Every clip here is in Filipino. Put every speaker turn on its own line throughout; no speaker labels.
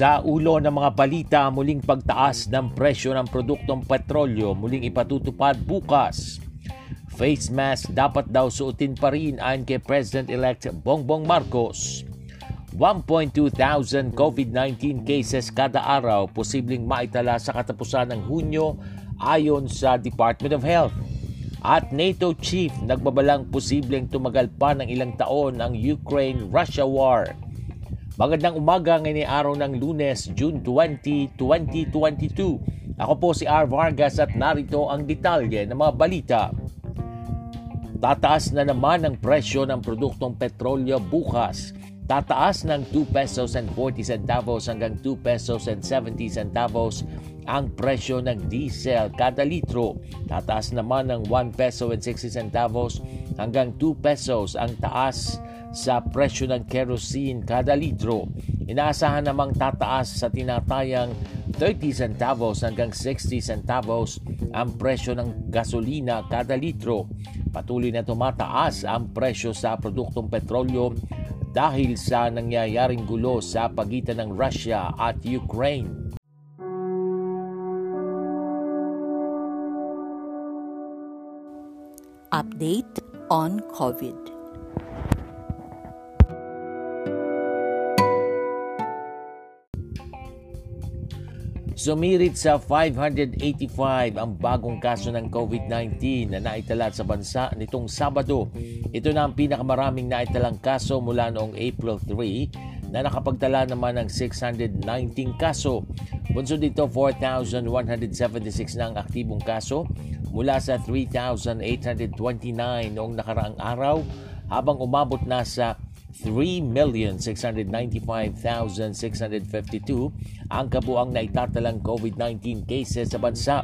Sa ulo ng mga balita, muling pagtaas ng presyo ng produktong petrolyo muling ipatutupad bukas. Face mask dapat daw suotin pa rin ayon kay President-elect Bongbong Marcos. 1.2 thousand COVID-19 cases kada araw posibleng maitala sa katapusan ng Hunyo ayon sa Department of Health. At NATO chief nagbabalang posibleng tumagal pa ng ilang taon ang Ukraine-Russia war. Magandang umaga ngayon araw ng lunes, June 20, 2022. Ako po si R. Vargas at narito ang detalye ng mga balita. Tataas na naman ang presyo ng produktong petrolyo bukas. Tataas ng 2 pesos and 40 centavos hanggang 2 pesos and 70 centavos ang presyo ng diesel kada litro. Tataas naman ng 1 peso and 60 centavos hanggang 2 pesos ang taas sa presyo ng kerosene kada litro. Inaasahan namang tataas sa tinatayang 30 centavos hanggang 60 centavos ang presyo ng gasolina kada litro. Patuloy na tumataas ang presyo sa produktong petrolyo dahil sa nangyayaring gulo sa pagitan ng Russia at Ukraine.
Update on COVID.
Sumirit sa 585 ang bagong kaso ng COVID-19 na naitala sa bansa nitong Sabado. Ito na ang pinakamaraming naitalang kaso mula noong April 3 na nakapagtala naman ng 619 kaso. Bunso dito 4,176 na ang aktibong kaso mula sa 3,829 noong nakaraang araw habang umabot na sa 3,695,652 ang kabuang naitatalang COVID-19 cases sa bansa.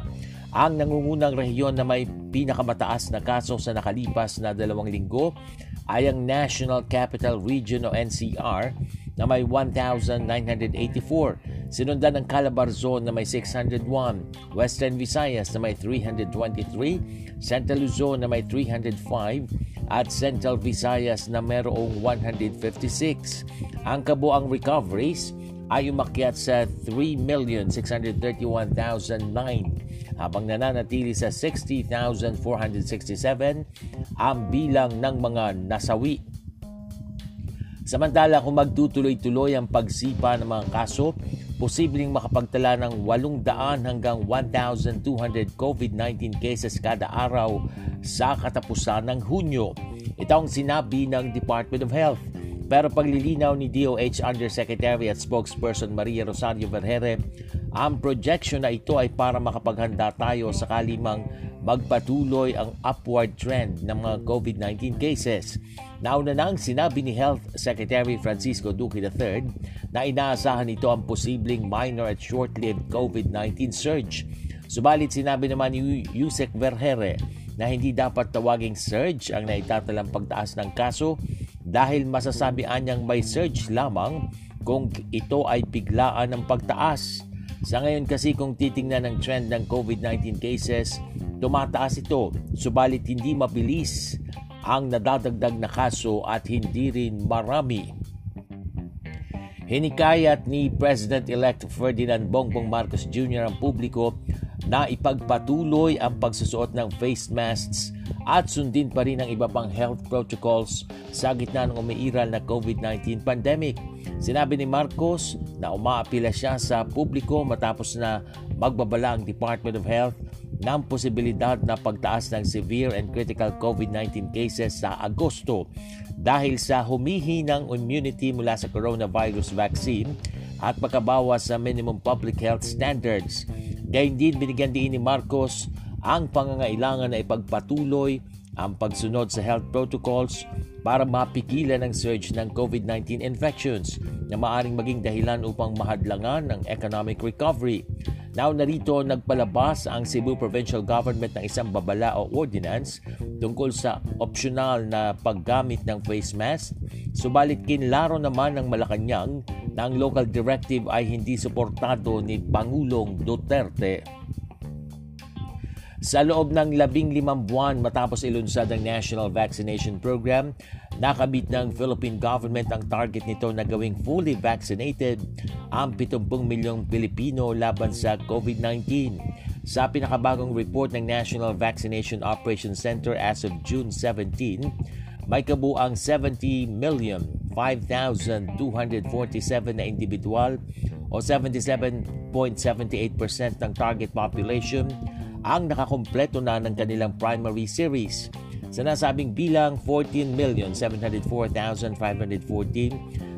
Ang nangungunang rehiyon na may pinakamataas na kaso sa nakalipas na dalawang linggo ay ang National Capital Region o NCR na may 1,984. Sinundan ng Calabar Zone na may 601, Western Visayas na may 323, Central Luzon na may 305, at Central Visayas na mayroong 156. Ang kabuang recoveries ay umakyat sa 3,631,009 habang nananatili sa 60,467 ang bilang ng mga nasawi. Samantala kung magtutuloy-tuloy ang pagsipa ng mga kaso, posibleng makapagtala ng 800 hanggang 1,200 COVID-19 cases kada araw sa katapusan ng Hunyo. Ito ang sinabi ng Department of Health. Pero paglilinaw ni DOH Undersecretary at Spokesperson Maria Rosario Vergere, ang projection na ito ay para makapaghanda tayo sakali mang magpatuloy ang upward trend ng mga COVID-19 cases. Nauna nang sinabi ni Health Secretary Francisco Duque III na inaasahan ito ang posibleng minor at short-lived COVID-19 surge. Subalit sinabi naman ni Yusek Vergere na hindi dapat tawaging surge ang naitatalang pagtaas ng kaso dahil masasabi anyang may surge lamang kung ito ay biglaan ng pagtaas. Sa ngayon kasi kung titingnan ang trend ng COVID-19 cases, tumataas ito, subalit hindi mabilis ang nadadagdag na kaso at hindi rin marami. Hinikayat ni President-elect Ferdinand Bongbong Marcos Jr. ang publiko na ipagpatuloy ang pagsusuot ng face masks at sundin pa rin ang iba pang health protocols sa gitna ng umiiral na COVID-19 pandemic. Sinabi ni Marcos na umaapila siya sa publiko matapos na magbabala ang Department of Health ng posibilidad na pagtaas ng severe and critical COVID-19 cases sa Agosto dahil sa humihinang immunity mula sa coronavirus vaccine at pagkabawas sa minimum public health standards. Gayun din binigyan din ni Marcos ang pangangailangan na ipagpatuloy ang pagsunod sa health protocols para mapigilan ang surge ng COVID-19 infections na maaring maging dahilan upang mahadlangan ang economic recovery. Now narito nagpalabas ang Cebu Provincial Government ng isang babala o ordinance tungkol sa optional na paggamit ng face mask. Subalit kinlaro naman ng Malacanang na ang local directive ay hindi suportado ni Pangulong Duterte. Sa loob ng labing limang buwan matapos ilunsad ang National Vaccination Program, nakabit ng Philippine government ang target nito na gawing fully vaccinated ang 70 milyong Pilipino laban sa COVID-19. Sa pinakabagong report ng National Vaccination Operations Center as of June 17, may kabuang 70 million 5,247 na individual o 77.78% ng target population ang nakakompleto na ng kanilang primary series. Sa nasabing bilang, 14,704,514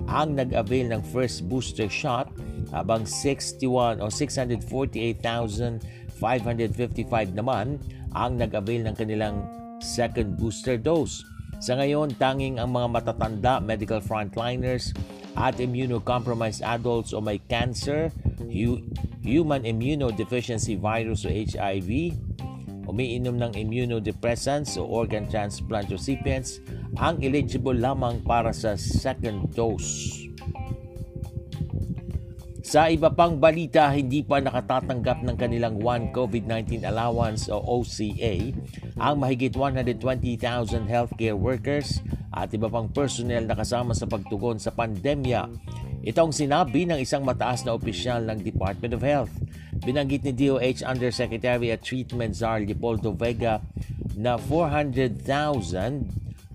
ang nag-avail ng first booster shot habang 61 o 648,555 naman ang nag-avail ng kanilang second booster dose. Sa ngayon, tanging ang mga matatanda, medical frontliners at immunocompromised adults o may cancer, human immunodeficiency virus o HIV, umiinom ng immunodepressants o organ transplant recipients ang eligible lamang para sa second dose. Sa iba pang balita, hindi pa nakatatanggap ng kanilang One COVID-19 Allowance o OCA ang mahigit 120,000 healthcare workers at iba pang personnel na kasama sa pagtugon sa pandemya ito ang sinabi ng isang mataas na opisyal ng Department of Health. Binanggit ni DOH Undersecretary at Treatment Czar Leopoldo Vega na 400,000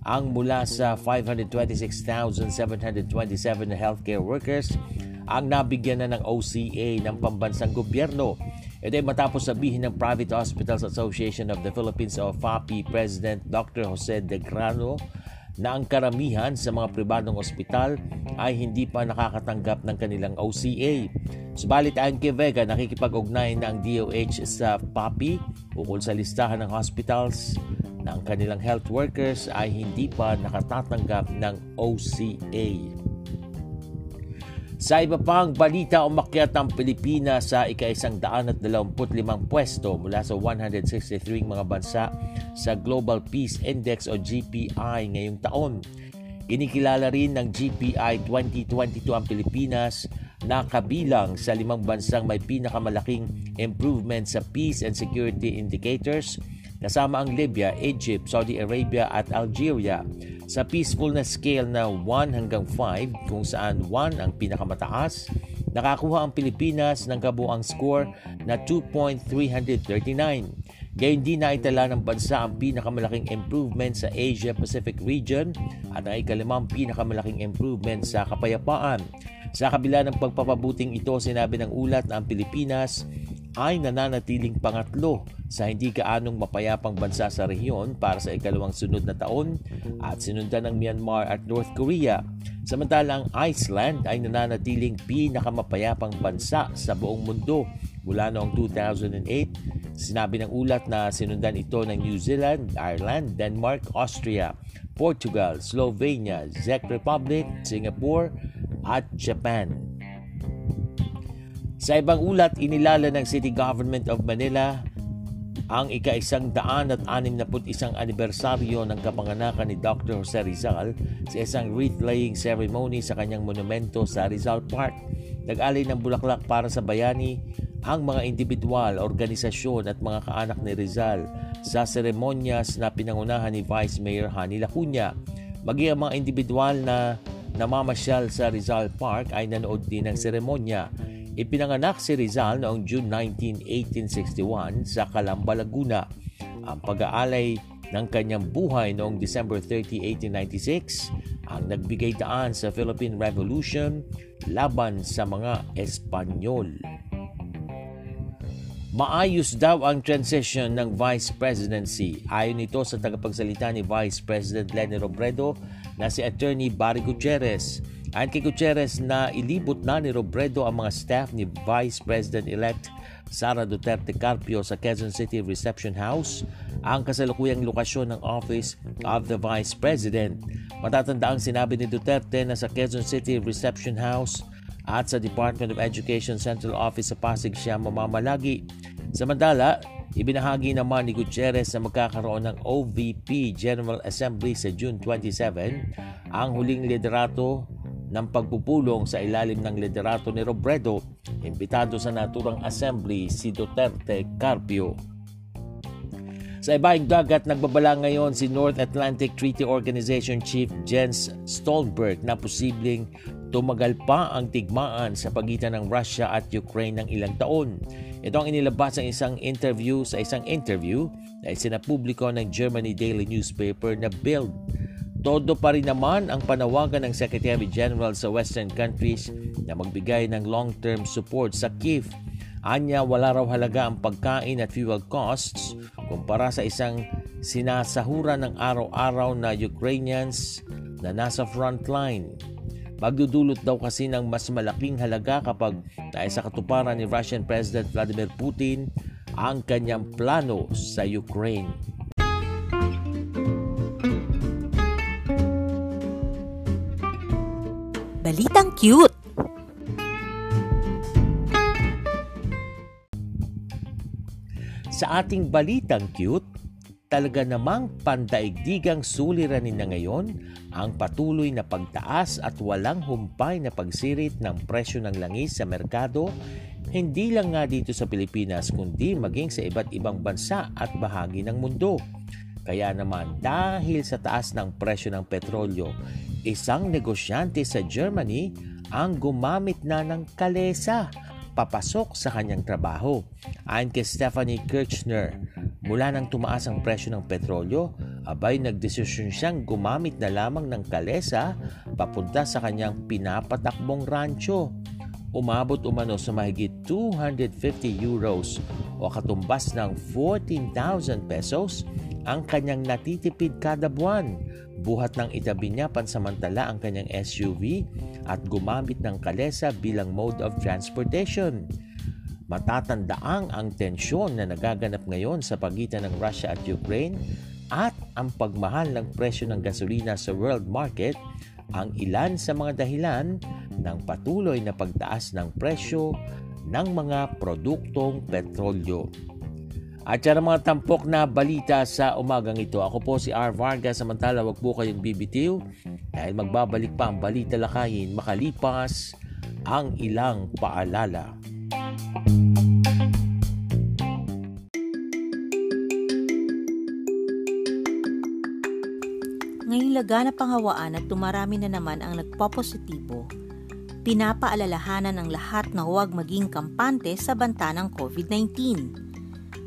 ang mula sa 526,727 na healthcare workers ang nabigyan na ng OCA ng pambansang gobyerno. Ito ay matapos sabihin ng Private Hospitals Association of the Philippines o FAPI President Dr. Jose De Grano na ang karamihan sa mga pribadong ospital ay hindi pa nakakatanggap ng kanilang OCA. Subalit ayon kay Vega, nakikipag-ugnay na ang DOH sa PAPI ukol sa listahan ng hospitals na ang kanilang health workers ay hindi pa nakatatanggap ng OCA. Sa iba pang balita, umakyat ang Pilipinas sa ika-isang daan at dalawamput limang pwesto mula sa 163 mga bansa sa Global Peace Index o GPI ngayong taon. Kinikilala rin ng GPI 2022 ang Pilipinas na kabilang sa limang bansang may pinakamalaking improvement sa peace and security indicators kasama ang Libya, Egypt, Saudi Arabia at Algeria sa peacefulness scale na 1 hanggang 5 kung saan 1 ang pinakamataas, nakakuha ang Pilipinas ng kabuang score na 2.339. Gayun din na itala ng bansa ang pinakamalaking improvement sa Asia-Pacific region at ang ikalimang pinakamalaking improvement sa kapayapaan. Sa kabila ng pagpapabuting ito, sinabi ng ulat na ang Pilipinas ay nananatiling pangatlo sa hindi kaanong mapayapang bansa sa rehiyon para sa ikalawang sunod na taon at sinundan ng Myanmar at North Korea. Samantalang Iceland ay nananatiling pinakamapayapang bansa sa buong mundo mula noong 2008. Sinabi ng ulat na sinundan ito ng New Zealand, Ireland, Denmark, Austria, Portugal, Slovenia, Czech Republic, Singapore at Japan. Sa ibang ulat, inilala ng City Government of Manila ang ika-isang daan at anim na isang anibersaryo ng kapanganakan ni Dr. Jose Rizal sa isang wreath-laying ceremony sa kanyang monumento sa Rizal Park. Nag-alay ng bulaklak para sa bayani ang mga individual, organisasyon at mga kaanak ni Rizal sa seremonyas na pinangunahan ni Vice Mayor Hani Lacuna. Maging ang mga individual na namamasyal sa Rizal Park ay nanood din ng seremonya Ipinanganak si Rizal noong June 19, 1861 sa Calamba, Laguna. Ang pag-aalay ng kanyang buhay noong December 30, 1896 ang nagbigay daan sa Philippine Revolution laban sa mga Espanyol. Maayos daw ang transition ng Vice Presidency. Ayon ito sa tagapagsalita ni Vice President Lenny Robredo na si Attorney Barry Gutierrez. Kay Gutierrez na ilibot na ni Robredo ang mga staff ni Vice President-elect Sara Duterte Carpio sa Quezon City Reception House ang kasalukuyang lokasyon ng Office of the Vice President. Matatanda ang sinabi ni Duterte na sa Quezon City Reception House at sa Department of Education Central Office sa Pasig siya mamamalagi. Samantala, ibinahagi naman ni Gutierrez na magkakaroon ng OVP General Assembly sa June 27 ang huling liderato ng pagpupulong sa ilalim ng liderato ni Robredo, imbitado sa naturang assembly si Duterte Carpio. Sa ibaing dagat, nagbabala ngayon si North Atlantic Treaty Organization Chief Jens Stoltenberg na posibleng tumagal pa ang tigmaan sa pagitan ng Russia at Ukraine ng ilang taon. Ito ang inilabas sa isang interview sa isang interview na isinapubliko ng Germany Daily Newspaper na Bild. Todo pa rin naman ang panawagan ng Secretary General sa Western countries na magbigay ng long-term support sa Kiev Anya wala raw halaga ang pagkain at fuel costs kumpara sa isang sinasahura ng araw-araw na Ukrainians na nasa frontline. Magdudulot daw kasi ng mas malaking halaga kapag sa katuparan ni Russian President Vladimir Putin ang kanyang plano sa Ukraine.
Balitang cute!
Sa ating balitang cute, talaga namang pandaigdigang suliranin na ngayon ang patuloy na pagtaas at walang humpay na pagsirit ng presyo ng langis sa merkado, hindi lang nga dito sa Pilipinas kundi maging sa iba't ibang bansa at bahagi ng mundo. Kaya naman dahil sa taas ng presyo ng petrolyo, isang negosyante sa Germany ang gumamit na ng kalesa papasok sa kanyang trabaho. Ayon kay Stephanie Kirchner, mula nang tumaas ang presyo ng petrolyo, abay nagdesisyon siyang gumamit na lamang ng kalesa papunta sa kanyang pinapatakbong rancho. Umabot umano sa mahigit 250 euros o katumbas ng 14,000 pesos ang kanyang natitipid kada buwan buhat ng itabi niya pansamantala ang kanyang SUV at gumamit ng kalesa bilang mode of transportation. Matatandaang ang tensyon na nagaganap ngayon sa pagitan ng Russia at Ukraine at ang pagmahal ng presyo ng gasolina sa world market ang ilan sa mga dahilan ng patuloy na pagtaas ng presyo ng mga produktong petrolyo. At yan ang mga tampok na balita sa umagang ito. Ako po si R. Vargas, samantala wag po kayong bibitiw dahil magbabalik pa ang balita lakayin makalipas ang ilang paalala.
Ngayong laganap ang hawaan at tumarami na naman ang nagpopositibo, pinapaalalahanan ng lahat na huwag maging kampante sa banta ng COVID-19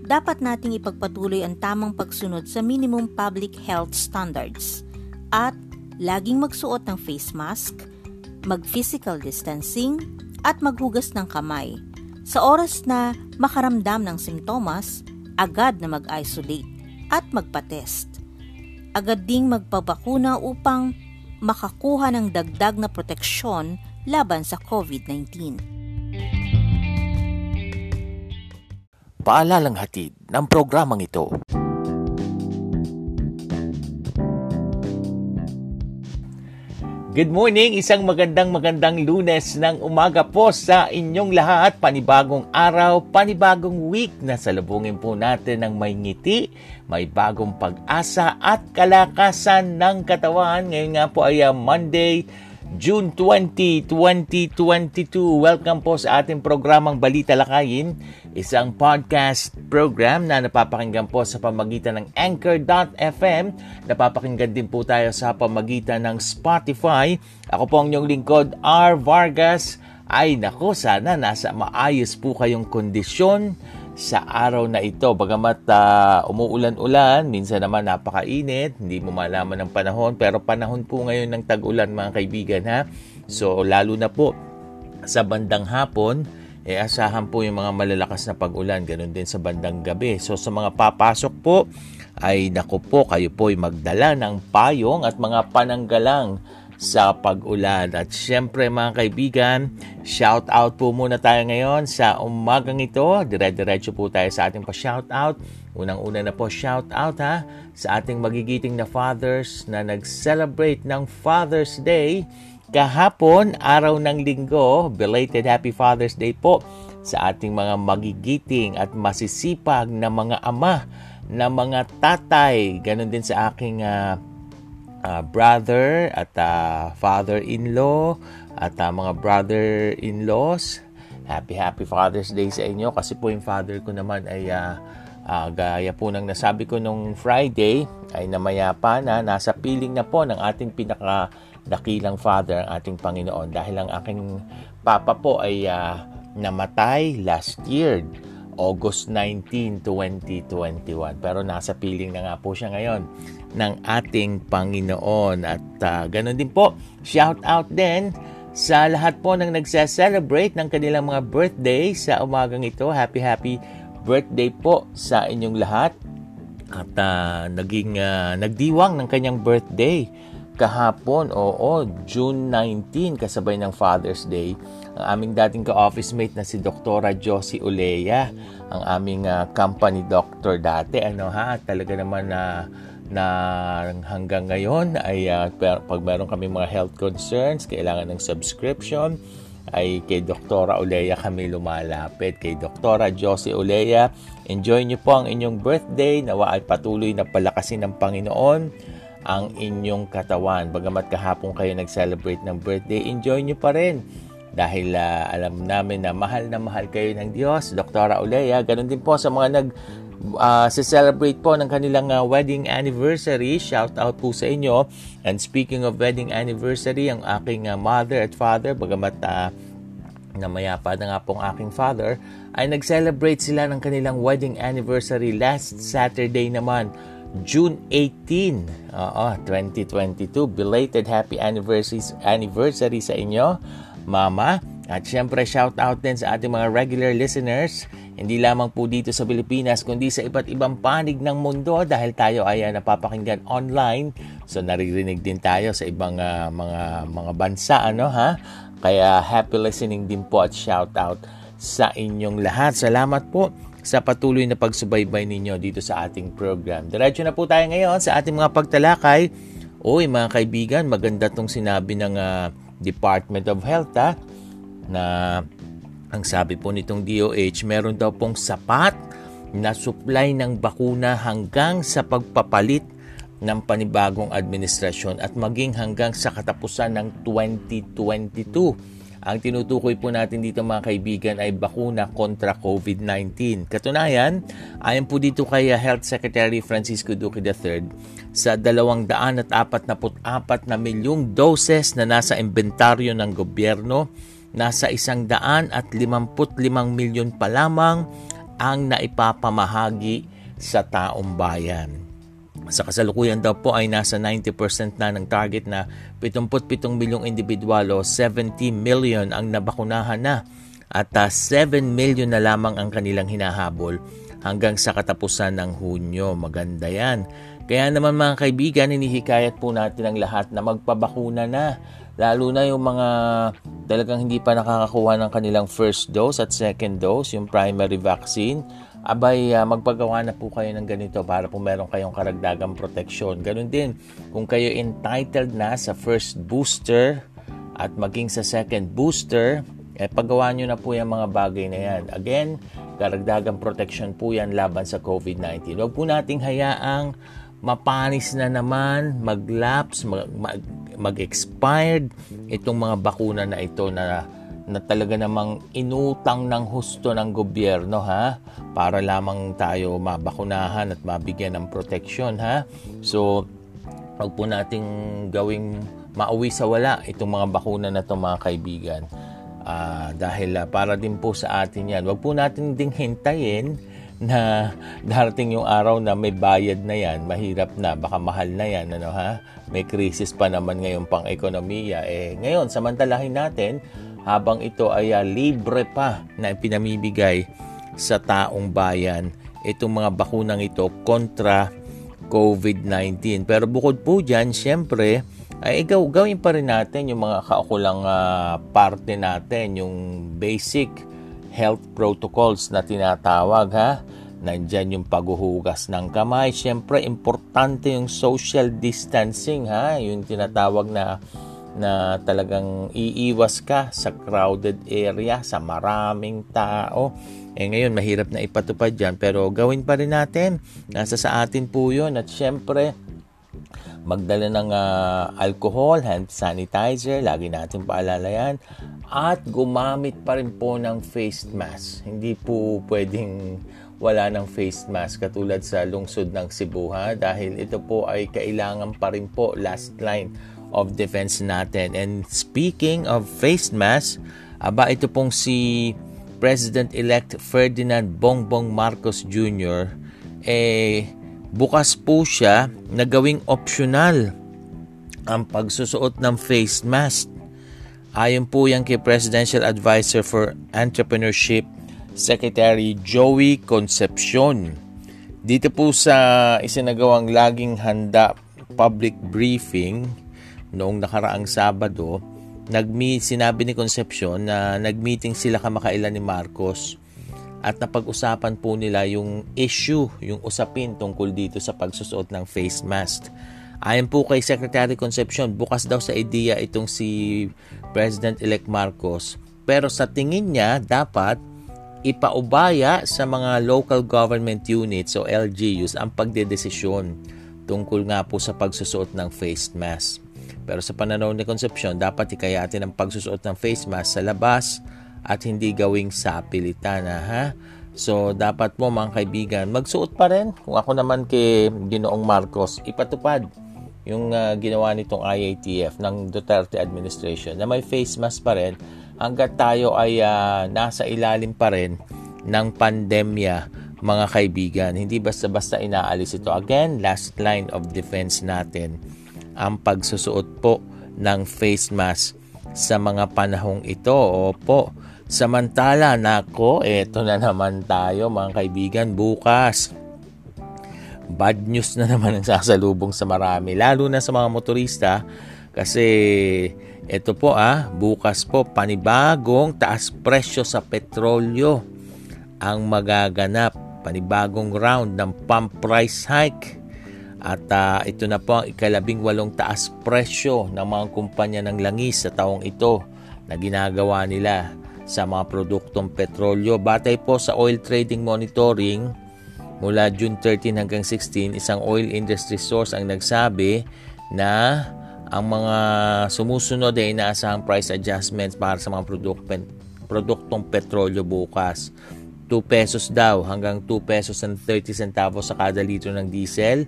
dapat nating ipagpatuloy ang tamang pagsunod sa minimum public health standards at laging magsuot ng face mask, mag-physical distancing, at maghugas ng kamay. Sa oras na makaramdam ng simptomas, agad na mag-isolate at magpa-test. Agad ding magpabakuna upang makakuha ng dagdag na proteksyon laban sa COVID-19.
Paalalang hatid ng programang ito. Good morning, isang magandang magandang lunes ng umaga po sa inyong lahat. Panibagong araw, panibagong week na salubungin po natin ng may ngiti, may bagong pag-asa at kalakasan ng katawan. Ngayon nga po ay uh, Monday, June 20, 2022. Welcome po sa ating programang Balita Lakayin, isang podcast program na napapakinggan po sa pamagitan ng Anchor.fm. Napapakinggan din po tayo sa pamagitan ng Spotify. Ako po ang inyong lingkod, R. Vargas. Ay nako, sana nasa maayos po kayong kondisyon sa araw na ito. Bagamat uh, umuulan-ulan, minsan naman napakainit, hindi mo malaman ng panahon, pero panahon po ngayon ng tag-ulan mga kaibigan ha. So lalo na po sa bandang hapon, eh asahan po yung mga malalakas na pag-ulan, ganun din sa bandang gabi. So sa mga papasok po, ay nako po, kayo po ay magdala ng payong at mga pananggalang sa pag-ulan. At syempre mga kaibigan, shout out po muna tayo ngayon sa umagang ito. Dire-diretso po tayo sa ating pa-shout out. Unang-una na po, shout out ha sa ating magigiting na fathers na nag-celebrate ng Father's Day kahapon, araw ng linggo. Belated Happy Father's Day po sa ating mga magigiting at masisipag na mga ama, na mga tatay. Ganon din sa aking uh, uh, brother at uh, father-in-law at uh, mga brother-in-laws. Happy Happy Father's Day sa inyo kasi po yung father ko naman ay uh, uh, gaya po ng nasabi ko nung Friday ay namayapa na nasa piling na po ng ating pinaka dakilang father ang ating Panginoon dahil ang aking papa po ay uh, namatay last year August 19, 2021. Pero nasa piling na nga po siya ngayon ng ating Panginoon. At uh, ganun din po, shout out din sa lahat po ng nagse-celebrate ng kanilang mga birthday sa umagang ito. Happy, happy birthday po sa inyong lahat. At uh, naging uh, nagdiwang ng kanyang birthday kahapon, oo, June 19, kasabay ng Father's Day ang aming dating ka-office mate na si Doktora Josie Ulea, ang aming uh, company doctor dati. Ano ha, talaga naman na na hanggang ngayon ay uh, pag meron kami mga health concerns, kailangan ng subscription, ay kay Doktora Ulea kami lumalapit. Kay Doktora Josie Ulea, enjoy niyo po ang inyong birthday. Nawa ay patuloy na palakasin ng Panginoon ang inyong katawan. Bagamat kahapon kayo nag-celebrate ng birthday, enjoy niyo pa rin dahil uh, alam namin na mahal na mahal kayo ng Diyos. Dr. Olea, ganun din po sa mga nag uh, celebrate po ng kanilang uh, wedding anniversary. Shout out po sa inyo. And speaking of wedding anniversary, ang aking uh, mother at father, bagamat uh, namayapa na nga pong aking father, ay nag-celebrate sila ng kanilang wedding anniversary last Saturday naman. June 18, uh, 2022. Belated happy anniversary, anniversary sa inyo. Mama. At syempre, shout out din sa ating mga regular listeners, hindi lamang po dito sa Pilipinas, kundi sa iba't ibang panig ng mundo dahil tayo ay uh, napapakinggan online. So naririnig din tayo sa ibang uh, mga mga bansa ano ha. Kaya happy listening din po at shout out sa inyong lahat. Salamat po sa patuloy na pagsubaybay ninyo dito sa ating program. Diretso na po tayo ngayon sa ating mga pagtalakay. Uy, mga kaibigan, maganda tong sinabi ng uh, Department of Health ha, na ang sabi po nitong DOH, meron daw pong sapat na supply ng bakuna hanggang sa pagpapalit ng panibagong administrasyon at maging hanggang sa katapusan ng 2022. Ang tinutukoy po natin dito mga kaibigan ay bakuna kontra COVID-19. Katunayan, ayon po dito kay Health Secretary Francisco Duque III, sa 244 na milyong doses na nasa inventaryo ng gobyerno, nasa 155 milyon pa lamang ang naipapamahagi sa taong bayan. Sa kasalukuyan daw po ay nasa 90% na ng target na 77 milyong individual o 70 million ang nabakunahan na at uh, ah, 7 million na lamang ang kanilang hinahabol hanggang sa katapusan ng Hunyo. Maganda yan. Kaya naman mga kaibigan, hinihikayat po natin ang lahat na magpabakuna na. Lalo na yung mga talagang hindi pa nakakakuha ng kanilang first dose at second dose, yung primary vaccine abay uh, magpagawa na po kayo ng ganito para po meron kayong karagdagang proteksyon. Ganun din, kung kayo entitled na sa first booster at maging sa second booster, eh paggawa nyo na po yung mga bagay na yan. Again, karagdagang protection po yan laban sa COVID-19. Huwag po nating hayaang mapanis na naman, mag-lapse, mag, mag, mag-expired itong mga bakuna na ito na na talaga namang inutang ng husto ng gobyerno ha? Para lamang tayo mabakunahan at mabigyan ng proteksyon ha? So wag po nating gawing mauwi sa wala itong mga bakuna na to mga kaibigan. Uh, dahil uh, para din po sa atin yan. Wag po natin ding hintayin na darating yung araw na may bayad na yan, mahirap na, baka mahal na yan, ano ha? May krisis pa naman ngayon pang ekonomiya. Eh, ngayon, samantalahin natin habang ito ay uh, libre pa na pinamibigay sa taong bayan itong mga bakunang ito kontra COVID-19. Pero bukod po dyan, syempre, ay ikaw, gawin pa rin natin yung mga kaukulang uh, parte natin, yung basic health protocols na tinatawag ha. nandyan yung paghuhugas ng kamay. Siyempre, importante yung social distancing, ha? Yung tinatawag na na talagang iiwas ka sa crowded area, sa maraming tao. Eh ngayon, mahirap na ipatupad yan, pero gawin pa rin natin. Nasa sa atin po yun. At syempre, magdala ng uh, alcohol, hand sanitizer, lagi natin paalala yan. At gumamit pa rin po ng face mask. Hindi po pwedeng wala ng face mask katulad sa lungsod ng Cebu ha dahil ito po ay kailangan pa rin po last line of defense natin. And speaking of face mask, aba ito pong si President-elect Ferdinand Bongbong Marcos Jr. eh bukas po siya na gawing optional ang pagsusuot ng face mask. Ayon po yan kay Presidential Advisor for Entrepreneurship Secretary Joey Concepcion. Dito po sa isinagawang laging handa public briefing noong nakaraang Sabado, nagmi sinabi ni Concepcion na nagmeeting sila kamakailan ni Marcos at napag-usapan po nila yung issue, yung usapin tungkol dito sa pagsusuot ng face mask. Ayon po kay Secretary Concepcion, bukas daw sa idea itong si President-elect Marcos. Pero sa tingin niya, dapat ipaubaya sa mga local government units o LGUs ang pagdedesisyon tungkol nga po sa pagsusuot ng face mask. Pero sa pananaw ni Concepcion, dapat ikayatin ang pagsusuot ng face mask sa labas at hindi gawing sapilitan. Ha? So, dapat mo mga kaibigan, magsuot pa rin. Kung ako naman kay Ginoong Marcos, ipatupad yung uh, ginawa nitong IATF ng Duterte administration na may face mask pa rin hanggat tayo ay uh, nasa ilalim pa rin ng pandemya mga kaibigan. Hindi basta-basta inaalis ito. Again, last line of defense natin ang pagsusuot po ng face mask sa mga panahong ito. Opo. Samantala, nako, eto na naman tayo mga kaibigan bukas. Bad news na naman ang sasalubong sa marami, lalo na sa mga motorista kasi ito po ah, bukas po panibagong taas presyo sa petrolyo ang magaganap. Panibagong round ng pump price hike. At uh, ito na po ang ikalabing walong taas presyo ng mga kumpanya ng langis sa taong ito na ginagawa nila sa mga produktong petrolyo. Batay po sa oil trading monitoring mula June 13 hanggang 16, isang oil industry source ang nagsabi na ang mga sumusunod ay inaasahang price adjustments para sa mga produk produktong petrolyo bukas. 2 pesos daw hanggang 2 pesos and 30 centavos sa kada litro ng diesel.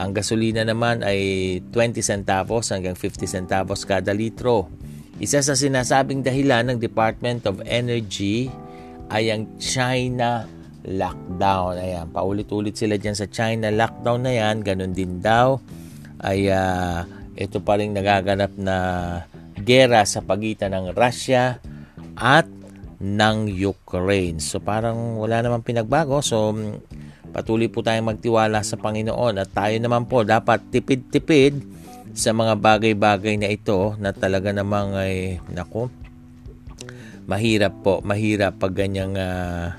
Ang gasolina naman ay 20 centavos hanggang 50 centavos kada litro. Isa sa sinasabing dahilan ng Department of Energy ay ang China lockdown. Ayan, paulit-ulit sila dyan sa China lockdown na yan. Ganon din daw ay uh, ito pa rin nagaganap na gera sa pagitan ng Russia at ng Ukraine. So parang wala namang pinagbago. So patuloy po tayong magtiwala sa Panginoon at tayo naman po dapat tipid-tipid sa mga bagay-bagay na ito na talaga namang ay nako mahirap po mahirap pag ganyang uh,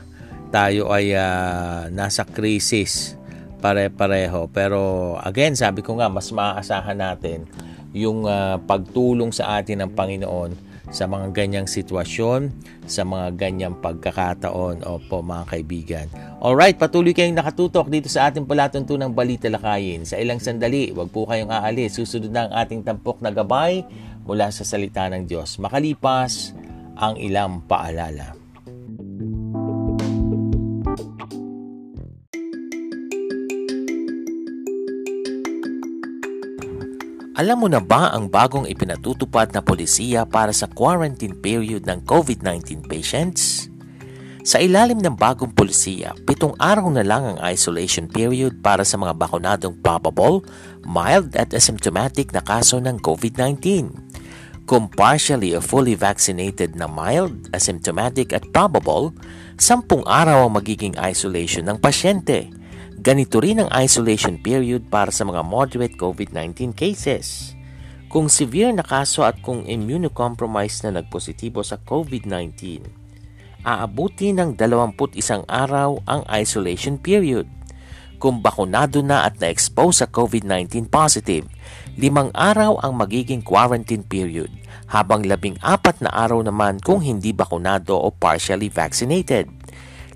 tayo ay uh, nasa crisis pare-pareho. Pero again, sabi ko nga, mas maaasahan natin yung uh, pagtulong sa atin ng Panginoon sa mga ganyang sitwasyon, sa mga ganyang pagkakataon. Opo mga kaibigan. Alright, patuloy kayong nakatutok dito sa ating palatuntunang balita lakayin. Sa ilang sandali, wag po kayong aalis. Susunod na ang ating tampok na gabay mula sa salita ng Diyos. Makalipas ang ilang paalala. Alam mo na ba ang bagong ipinatutupad na polisiya para sa quarantine period ng COVID-19 patients? Sa ilalim ng bagong polisiya, pitong araw na lang ang isolation period para sa mga bakunadong probable, mild at asymptomatic na kaso ng COVID-19. Kung partially o fully vaccinated na mild, asymptomatic at probable, sampung araw ang magiging isolation ng pasyente Ganito rin ang isolation period para sa mga moderate COVID-19 cases. Kung severe na kaso at kung immunocompromised na nagpositibo sa COVID-19, aabuti ng 21 araw ang isolation period. Kung bakunado na at na-expose sa COVID-19 positive, limang araw ang magiging quarantine period, habang labing apat na araw naman kung hindi bakunado o partially vaccinated.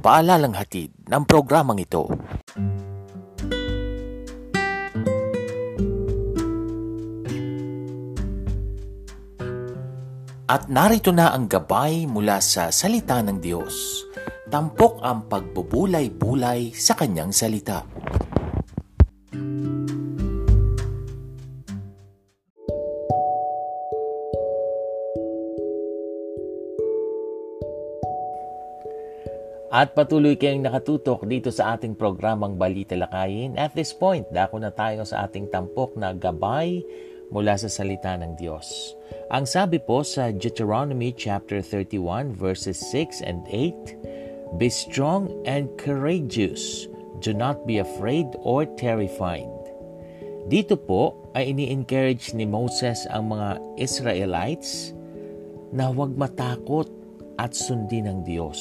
Paalalang hatid ng programang ito. At narito na ang gabay mula sa salita ng Diyos. Tampok ang pagbubulay-bulay sa kanyang salita. At patuloy kayong nakatutok dito sa ating programang Balita Lakayin. At this point, dako na tayo sa ating tampok na gabay mula sa salita ng Diyos. Ang sabi po sa Deuteronomy chapter 31 verses 6 and 8, Be strong and courageous. Do not be afraid or terrified. Dito po ay ini-encourage ni Moses ang mga Israelites na huwag matakot at sundin ang Diyos.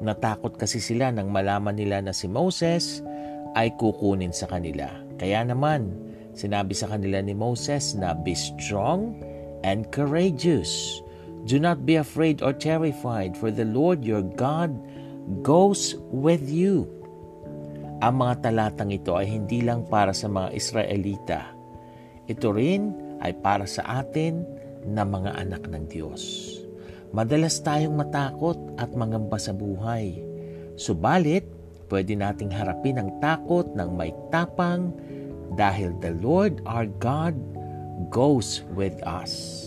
Natakot kasi sila nang malaman nila na si Moses ay kukunin sa kanila. Kaya naman, Sinabi sa kanila ni Moses na be strong and courageous. Do not be afraid or terrified, for the Lord your God goes with you. Ang mga talatang ito ay hindi lang para sa mga Israelita. Ito rin ay para sa atin na mga anak ng Diyos. Madalas tayong matakot at mangamba sa buhay. Subalit, pwede nating harapin ang takot ng may tapang, dahil the Lord our God goes with us.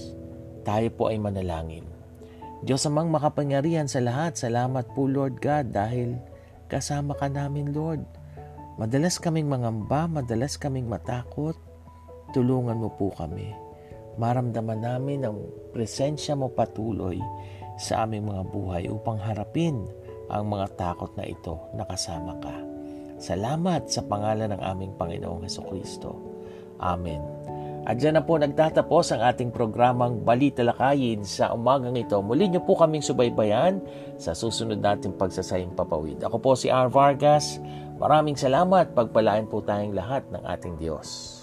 Tayo po ay manalangin. Diyos amang makapangyarihan sa lahat, salamat po Lord God dahil kasama ka namin Lord. Madalas kaming mangamba, madalas kaming matakot. Tulungan mo po kami. Maramdaman namin ang presensya mo patuloy sa aming mga buhay upang harapin ang mga takot na ito na kasama ka. Salamat sa pangalan ng aming Panginoong Heso Kristo. Amen. At dyan na po nagtatapos ang ating programang Balita Lakayin sa umagang ito. Muli niyo po kaming subaybayan sa susunod nating pagsasayang papawid. Ako po si R. Vargas. Maraming salamat. Pagpalain po tayong lahat ng ating Diyos.